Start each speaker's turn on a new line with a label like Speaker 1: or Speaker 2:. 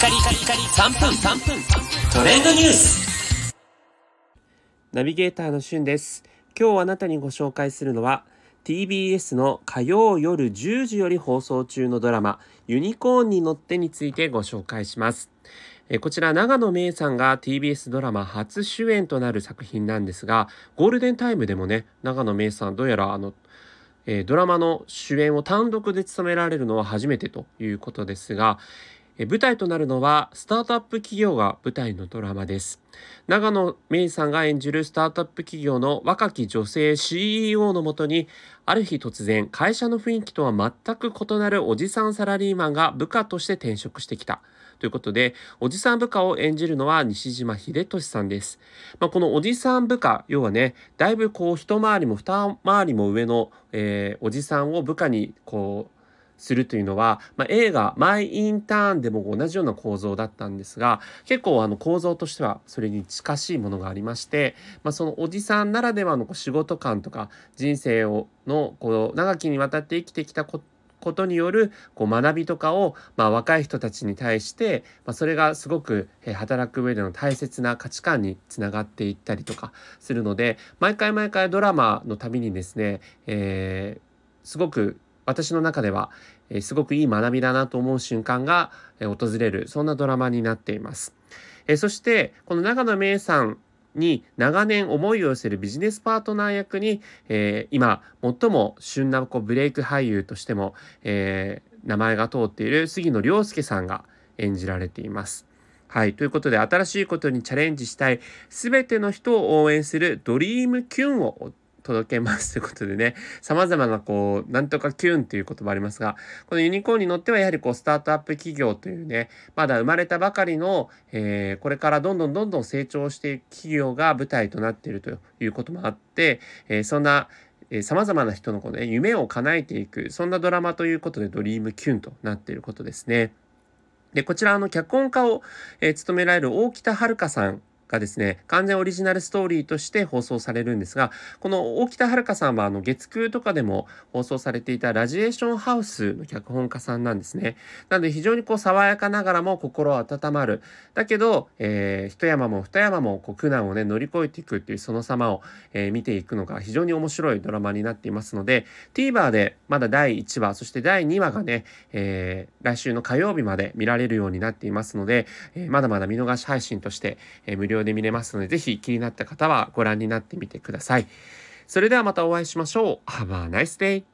Speaker 1: カリカリカリ3分3分。トレンドニュース。
Speaker 2: ナビゲーターのしゅんです。今日あなたにご紹介するのは TBS の火曜夜10時より放送中のドラマユニコーンに乗ってについてご紹介します。こちら長野芽郁さんが TBS ドラマ初主演となる作品なんですがゴールデンタイムでもね長野芽郁さんどうやらあのえドラマの主演を単独で務められるのは初めてということですが、舞台となるのはスタートアップ企業が舞台のドラマです。長野芽郁さんが演じるスタートアップ企業の若き女性 CEO のもとにある日突然会社の雰囲気とは全く異なるおじさんサラリーマンが部下として転職してきた。ということでおじさん部下を演じるのは西島秀俊さんです、まあ、このおじさん部下要はねだいぶこう一回りも二回りも上の、えー、おじさんを部下にこうするというのは、まあ、映画「マイ・インターン」でも同じような構造だったんですが結構あの構造としてはそれに近しいものがありまして、まあ、そのおじさんならではの仕事観とか人生をのこう長きにわたって生きてきたことことによるこう学びとかを、まあ、若い人たちに対して、まあ、それがすごく働く上での大切な価値観につながっていったりとかするので毎回毎回ドラマのたびにですね、えー、すごく私の中では、すごくいい学びだなと思う瞬間が、訪れるそんなドラマになっています。そしてこの長野芽郁さんに長年思いを寄せるビジネスパートナー役に、今最も旬なこうブレイク俳優としても、名前が通っている杉野遥亮さんが演じられています。はい。ということで、新しいことにチャレンジしたい、すべての人を応援するドリームキュンを届けますということでね、様々なこう、なんとかキュンという言葉ありますが、このユニコーンに乗ってはやはりこう、スタートアップ企業というね、まだ生まれたばかりの、えー、これからどんどんどんどん成長していく企業が舞台となっているということもあって、えー、そんな、さまざまな人のこの、ね、夢を叶えていく、そんなドラマということで、ドリームキュンとなっていることですね。で、こちら、の、脚本家を、えー、務められる大北遥さんがですね、完全オリジナルストーリーとして放送されるんですが、この大北遥さんはあの月9とかでも放送されていたラジエーションハウスの脚本家さんなんですね。なので非常にこう爽やかながらも心温まる。だけど、えー、一山も二山もこう苦難をね乗り越えていくっていうその様を、えー、見ていくのが非常に面白いドラマになっていますので、TVer でまだ第1話、そして第2話がね、えー、来週の火曜日まで見られるようになっていますので、えまだまだ見逃し配信として、え無料で見れますので、ぜひ気になった方はご覧になってみてください。それではまたお会いしましょう。Have a nice day!